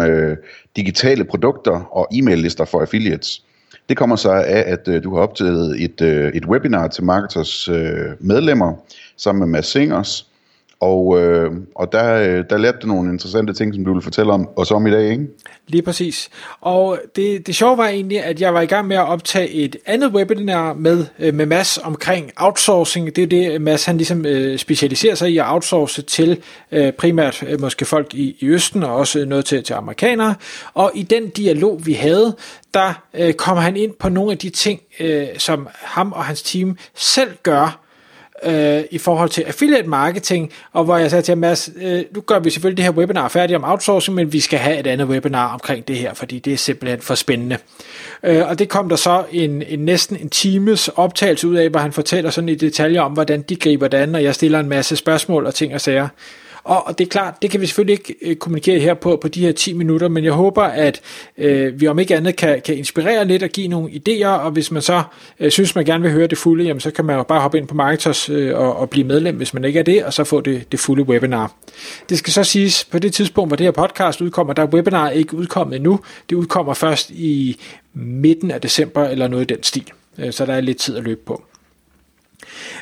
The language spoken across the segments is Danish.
øh, digitale produkter og e-mail-lister for affiliates. Det kommer så af, at øh, du har optaget et, øh, et webinar til Marketers øh, medlemmer sammen med Mads Singers. Og, øh, og der, øh, der lærte du nogle interessante ting, som du vil fortælle om os om i dag, ikke? Lige præcis. Og det, det sjove var egentlig, at jeg var i gang med at optage et andet webinar med, øh, med Mads omkring outsourcing. Det er det, Mads han ligesom øh, specialiserer sig i at outsource til øh, primært øh, måske folk i, i Østen og også noget til, til amerikanere. Og i den dialog, vi havde, der øh, kom han ind på nogle af de ting, øh, som ham og hans team selv gør, øh, i forhold til affiliate marketing, og hvor jeg sagde til Mads, øh, nu gør vi selvfølgelig det her webinar færdigt om outsourcing, men vi skal have et andet webinar omkring det her, fordi det er simpelthen for spændende. Øh, og det kom der så en, en næsten en times optagelse ud af, hvor han fortæller sådan i detaljer om, hvordan de griber det an, og jeg stiller en masse spørgsmål og ting og sager. Og, og det er klart, det kan vi selvfølgelig ikke øh, kommunikere her på, på de her 10 minutter, men jeg håber, at øh, vi om ikke andet kan, kan inspirere lidt og give nogle idéer, og hvis man så øh, synes, man gerne vil høre det fulde, jamen så kan man jo bare hoppe ind på Marketers øh, og, og blive medlem, hvis man ikke er det, og så få det, det fulde webinar. Det skal så siges, på det tidspunkt, hvor det her podcast udkommer, der er webinar ikke udkommet endnu. Det udkommer først i midten af december, eller noget i den stil. Øh, så der er lidt tid at løbe på.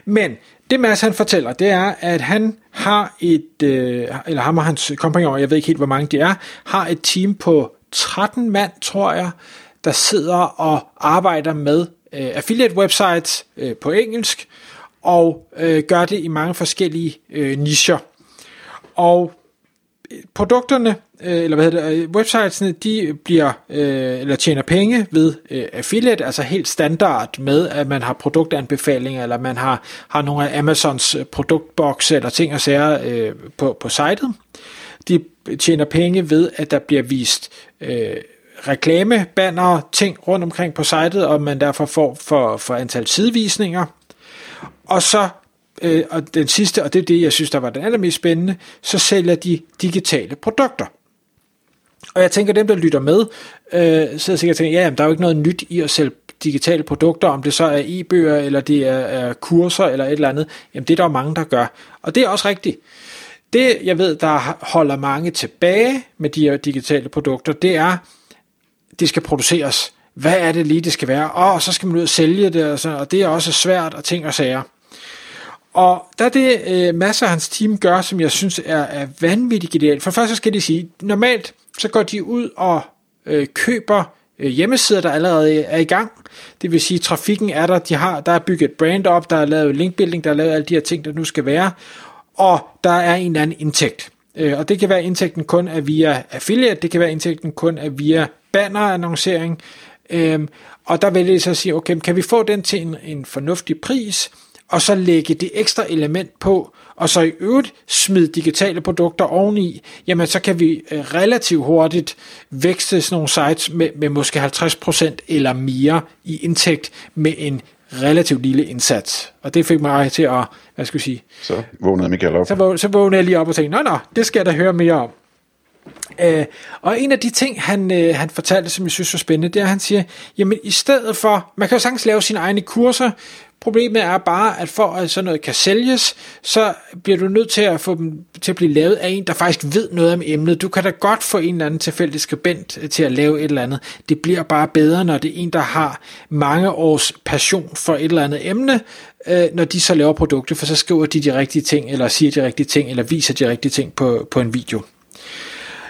Men det Mads han fortæller, det er, at han har et, øh, eller ham og hans kompagnon, jeg ved ikke helt, hvor mange det er, har et team på 13 mand, tror jeg, der sidder og arbejder med øh, affiliate websites øh, på engelsk, og øh, gør det i mange forskellige øh, nischer. Og produkterne, øh, eller hvad hedder det, øh, websitesene, websitesne, de bliver, øh, eller tjener penge ved øh, affiliate, altså helt standard med, at man har produktanbefalinger, eller man har, har nogle af Amazons produktbokse, eller ting og sager på, på sitet. De tjener penge ved, at der bliver vist øh, ting rundt omkring på sitet, og man derfor får for, for antal sidevisninger. Og så øh, og den sidste, og det er det, jeg synes, der var den allermest spændende, så sælger de digitale produkter. Og jeg tænker, dem der lytter med, øh, sidder sikkert og tænker, ja, jamen, der er jo ikke noget nyt i at sælge digitale produkter, om det så er e-bøger, eller det er, er kurser, eller et eller andet. Jamen, det er der jo mange, der gør. Og det er også rigtigt. Det, jeg ved, der holder mange tilbage med de her digitale produkter, det er, det skal produceres. Hvad er det lige, det skal være? Og så skal man ud og sælge det, og, så, og det er også svært, og ting og sager. Og der er det øh, masser af hans team gør, som jeg synes er, er vanvittigt genialt. For først så skal de sige, normalt så går de ud og øh, køber øh, hjemmesider, der allerede er i gang. Det vil sige, trafikken er der, de har, der er bygget et brand op, der er lavet linkbuilding, der er lavet alle de her ting, der nu skal være, og der er en eller anden indtægt. Øh, og det kan være, at indtægten kun er via affiliate, det kan være, at indtægten kun er via bannerannoncering, øh, og der vælger de så at sige, okay, kan vi få den til en, en fornuftig pris, og så lægge det ekstra element på, og så i øvrigt smide digitale produkter oveni, jamen så kan vi øh, relativt hurtigt vækste sådan nogle sites med, med måske 50% eller mere i indtægt med en relativt lille indsats. Og det fik mig til at, hvad skal jeg sige... Så vågnede Michael op. Så, så vågnede jeg lige op og tænkte, nå nå, det skal jeg da høre mere om. Øh, og en af de ting, han, øh, han fortalte, som jeg synes var spændende, det er, at han siger, jamen i stedet for, man kan jo sagtens lave sine egne kurser, Problemet er bare, at for at sådan noget kan sælges, så bliver du nødt til at få dem til at blive lavet af en, der faktisk ved noget om emnet. Du kan da godt få en eller anden tilfældig skribent øh, til at lave et eller andet. Det bliver bare bedre, når det er en, der har mange års passion for et eller andet emne, øh, når de så laver produkter, for så skriver de de rigtige ting, eller siger de rigtige ting, eller viser de rigtige ting på, på en video.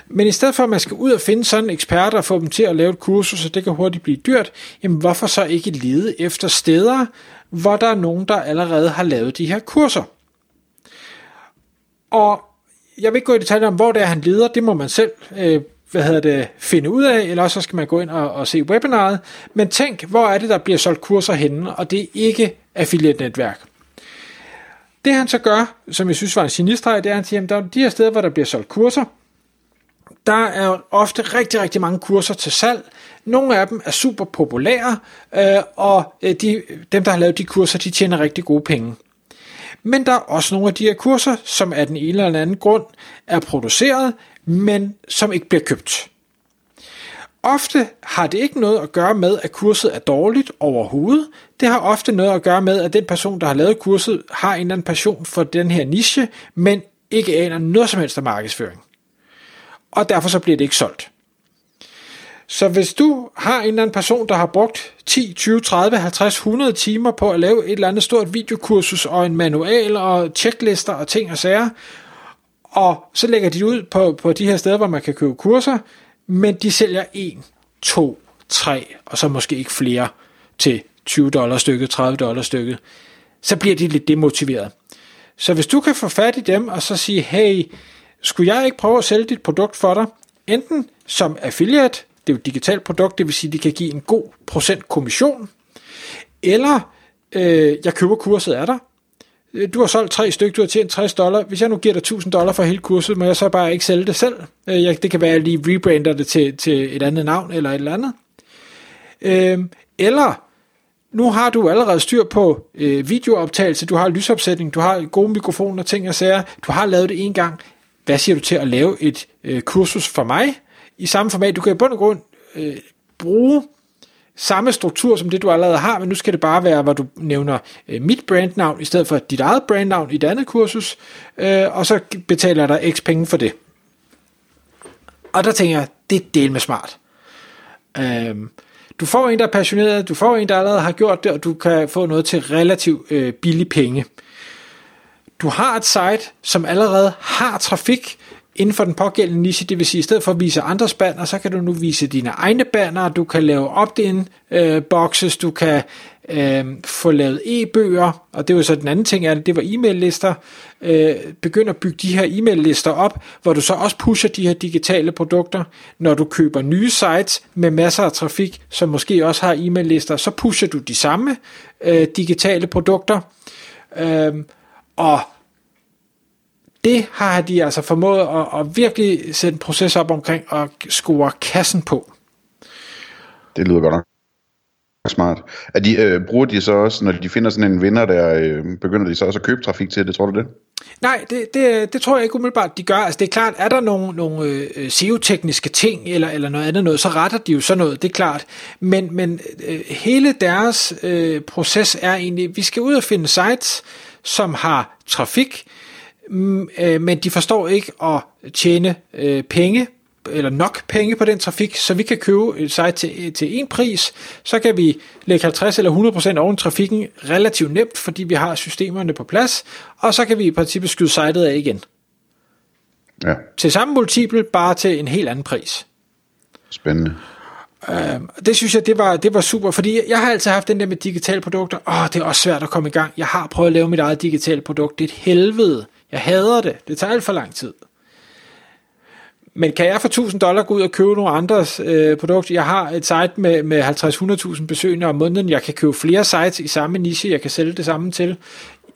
Men i stedet for, at man skal ud og finde sådan eksperter og få dem til at lave et kursus, så det kan hurtigt blive dyrt, jamen hvorfor så ikke lede efter steder, hvor der er nogen, der allerede har lavet de her kurser. Og jeg vil ikke gå i detaljer om, hvor det er, han leder. Det må man selv øh, hvad hedder det, finde ud af, eller så skal man gå ind og, og se webinaret. Men tænk, hvor er det, der bliver solgt kurser henne, og det er ikke affiliate-netværk. Det han så gør, som jeg synes var en genistreg, det er, at han siger, at der er de her steder, hvor der bliver solgt kurser, der er ofte rigtig, rigtig mange kurser til salg. Nogle af dem er super populære, øh, og øh, de, dem, der har lavet de kurser, de tjener rigtig gode penge. Men der er også nogle af de her kurser, som af den ene eller anden grund er produceret, men som ikke bliver købt. Ofte har det ikke noget at gøre med, at kurset er dårligt overhovedet. Det har ofte noget at gøre med, at den person, der har lavet kurset, har en eller anden passion for den her niche, men ikke aner noget som helst af markedsføring. Og derfor så bliver det ikke solgt. Så hvis du har en eller anden person, der har brugt 10, 20, 30, 50, 100 timer på at lave et eller andet stort videokursus og en manual og checklister og ting og sager, og så lægger de ud på, på de her steder, hvor man kan købe kurser, men de sælger 1, 2, 3 og så måske ikke flere til 20 dollars stykket, 30 dollars stykket, så bliver de lidt demotiveret. Så hvis du kan få fat i dem og så sige, hey, skulle jeg ikke prøve at sælge dit produkt for dig, enten som affiliate, det er jo et digitalt produkt, det vil sige, at de kan give en god procent kommission, eller øh, jeg køber kurset af dig, øh, du har solgt tre stykker, du har tjent 60 dollar. Hvis jeg nu giver dig 1000 dollar for hele kurset, må jeg så bare ikke sælge det selv. Øh, jeg, det kan være, at jeg lige rebrander det til, til et andet navn eller et eller andet. Øh, eller nu har du allerede styr på øh, videooptagelse, du har lysopsætning, du har gode mikrofoner, ting og sager, du har lavet det en gang. Hvad siger du til at lave et øh, kursus for mig i samme format? Du kan i bund og grund øh, bruge samme struktur som det, du allerede har, men nu skal det bare være, hvor du nævner øh, mit brandnavn i stedet for dit eget brandnavn i et andet kursus, øh, og så betaler jeg dig x penge for det. Og der tænker jeg, det er del med smart. Øh, du får en, der er passioneret, du får en, der allerede har gjort det, og du kan få noget til relativt øh, billig penge. Du har et site, som allerede har trafik, inden for den pågældende niche, det vil sige, i stedet for at vise andres banner, så kan du nu vise dine egne banner, du kan lave opt-in øh, boxes, du kan øh, få lavet e-bøger, og det var så den anden ting af det, det var e-mail-lister, øh, begynd at bygge de her e-mail-lister op, hvor du så også pusher de her digitale produkter, når du køber nye sites med masser af trafik, som måske også har e-mail-lister, så pusher du de samme øh, digitale produkter, øh, og det har de altså formået at, at virkelig sætte en proces op omkring og score kassen på. Det lyder godt nok smart. Er de, øh, bruger de så også, når de finder sådan en vinder der, øh, begynder de så også at købe trafik til det, tror du det? Nej, det, det, det tror jeg ikke umiddelbart, de gør. Altså det er klart, er der nogle, nogle øh, SEO-tekniske ting eller, eller noget andet noget, så retter de jo sådan noget, det er klart. Men, men øh, hele deres øh, proces er egentlig, vi skal ud og finde sites, som har trafik, Mm, øh, men de forstår ikke at tjene øh, penge eller nok penge på den trafik, så vi kan købe et site til, til en pris, så kan vi lægge 50 eller 100% oven trafikken relativt nemt, fordi vi har systemerne på plads, og så kan vi i princippet skyde sitet af igen. Ja. Til samme multiple, bare til en helt anden pris. Spændende. Uh, det synes jeg, det var, det var super, fordi jeg har altid haft den der med digitale produkter. Åh, det er også svært at komme i gang. Jeg har prøvet at lave mit eget digitale produkt. Det er et helvede. Jeg hader det. Det tager alt for lang tid. Men kan jeg for 1000 dollar gå ud og købe nogle andres øh, produkter? Jeg har et site med, med 50-100.000 besøgende om måneden. Jeg kan købe flere sites i samme niche, jeg kan sælge det samme til.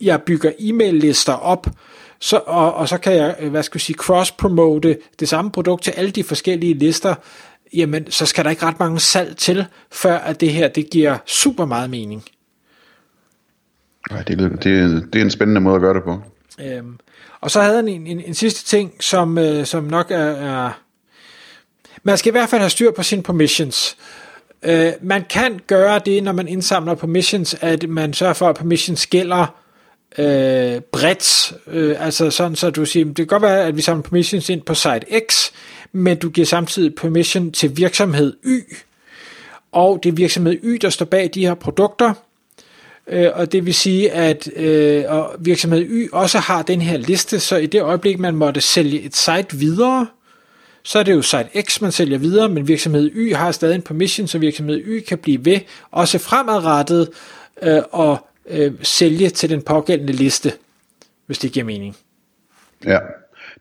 Jeg bygger e-mail-lister op, så, og, og så kan jeg, øh, hvad skal jeg sige, cross-promote det samme produkt til alle de forskellige lister. Jamen, så skal der ikke ret mange salg til, før at det her, det giver super meget mening. Nej, det, det, det er en spændende måde at gøre det på. Øhm, og så havde han en, en, en sidste ting, som, øh, som nok er, er... Man skal i hvert fald have styr på sine permissions. Øh, man kan gøre det, når man indsamler permissions, at man sørger for, at permissions gælder øh, bredt. Øh, altså sådan, så du siger, det kan godt være, at vi samler permissions ind på site X, men du giver samtidig permission til virksomhed Y, og det er virksomhed Y, der står bag de her produkter, øh, og det vil sige, at øh, og virksomhed Y også har den her liste, så i det øjeblik, man måtte sælge et site videre, så er det jo site X, man sælger videre, men virksomhed Y har stadig en permission, så virksomhed Y kan blive ved, også fremadrettet, øh, og øh, sælge til den pågældende liste, hvis det giver mening. Ja,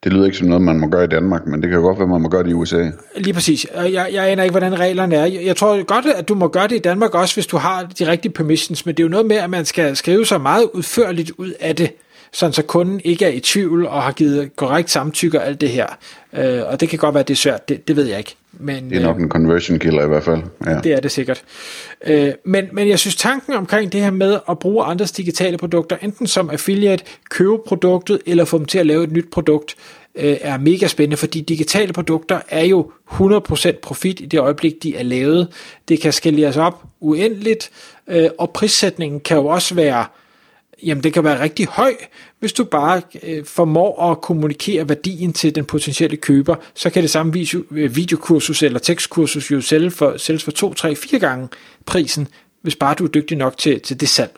det lyder ikke som noget, man må gøre i Danmark, men det kan jo godt være, man må gøre det i USA. Lige præcis. Jeg, jeg aner ikke, hvordan reglerne er. Jeg, tror godt, at du må gøre det i Danmark også, hvis du har de rigtige permissions, men det er jo noget med, at man skal skrive sig meget udførligt ud af det sådan så kunden ikke er i tvivl og har givet korrekt samtykke og alt det her. Øh, og det kan godt være, at det er svært, det, det ved jeg ikke. Men, det er nok en conversion killer i hvert fald. Ja. Det er det sikkert. Øh, men, men jeg synes tanken omkring det her med at bruge andres digitale produkter, enten som affiliate, købe produktet, eller få dem til at lave et nyt produkt, øh, er mega spændende, fordi digitale produkter er jo 100% profit i det øjeblik, de er lavet. Det kan skaleres op uendeligt, øh, og prissætningen kan jo også være jamen det kan være rigtig høj, hvis du bare øh, formår at kommunikere værdien til den potentielle køber, så kan det samme video, øh, videokursus eller tekstkursus jo sælge for, sælges for 2, 3, 4 gange prisen, hvis bare du er dygtig nok til, til det salg.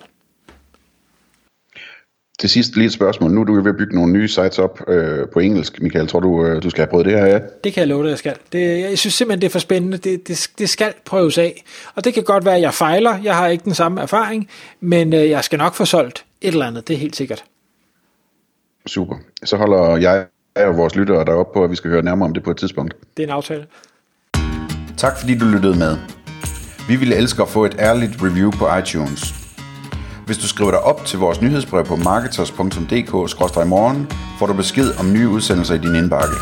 Til sidst lige et spørgsmål. Nu er du ved at bygge nogle nye sites op øh, på engelsk. Michael, tror du, øh, du skal have prøvet det her Ja? Det kan jeg love dig, jeg skal. Det, jeg synes simpelthen, det er for spændende. Det, det, det skal prøves af. Og det kan godt være, at jeg fejler. Jeg har ikke den samme erfaring. Men øh, jeg skal nok få solgt et eller andet. Det er helt sikkert. Super. Så holder jeg og vores lyttere deroppe på, at vi skal høre nærmere om det på et tidspunkt. Det er en aftale. Tak fordi du lyttede med. Vi ville elske at få et ærligt review på iTunes. Hvis du skriver dig op til vores nyhedsbrev på marketers.dk-morgen, får du besked om nye udsendelser i din indbakke.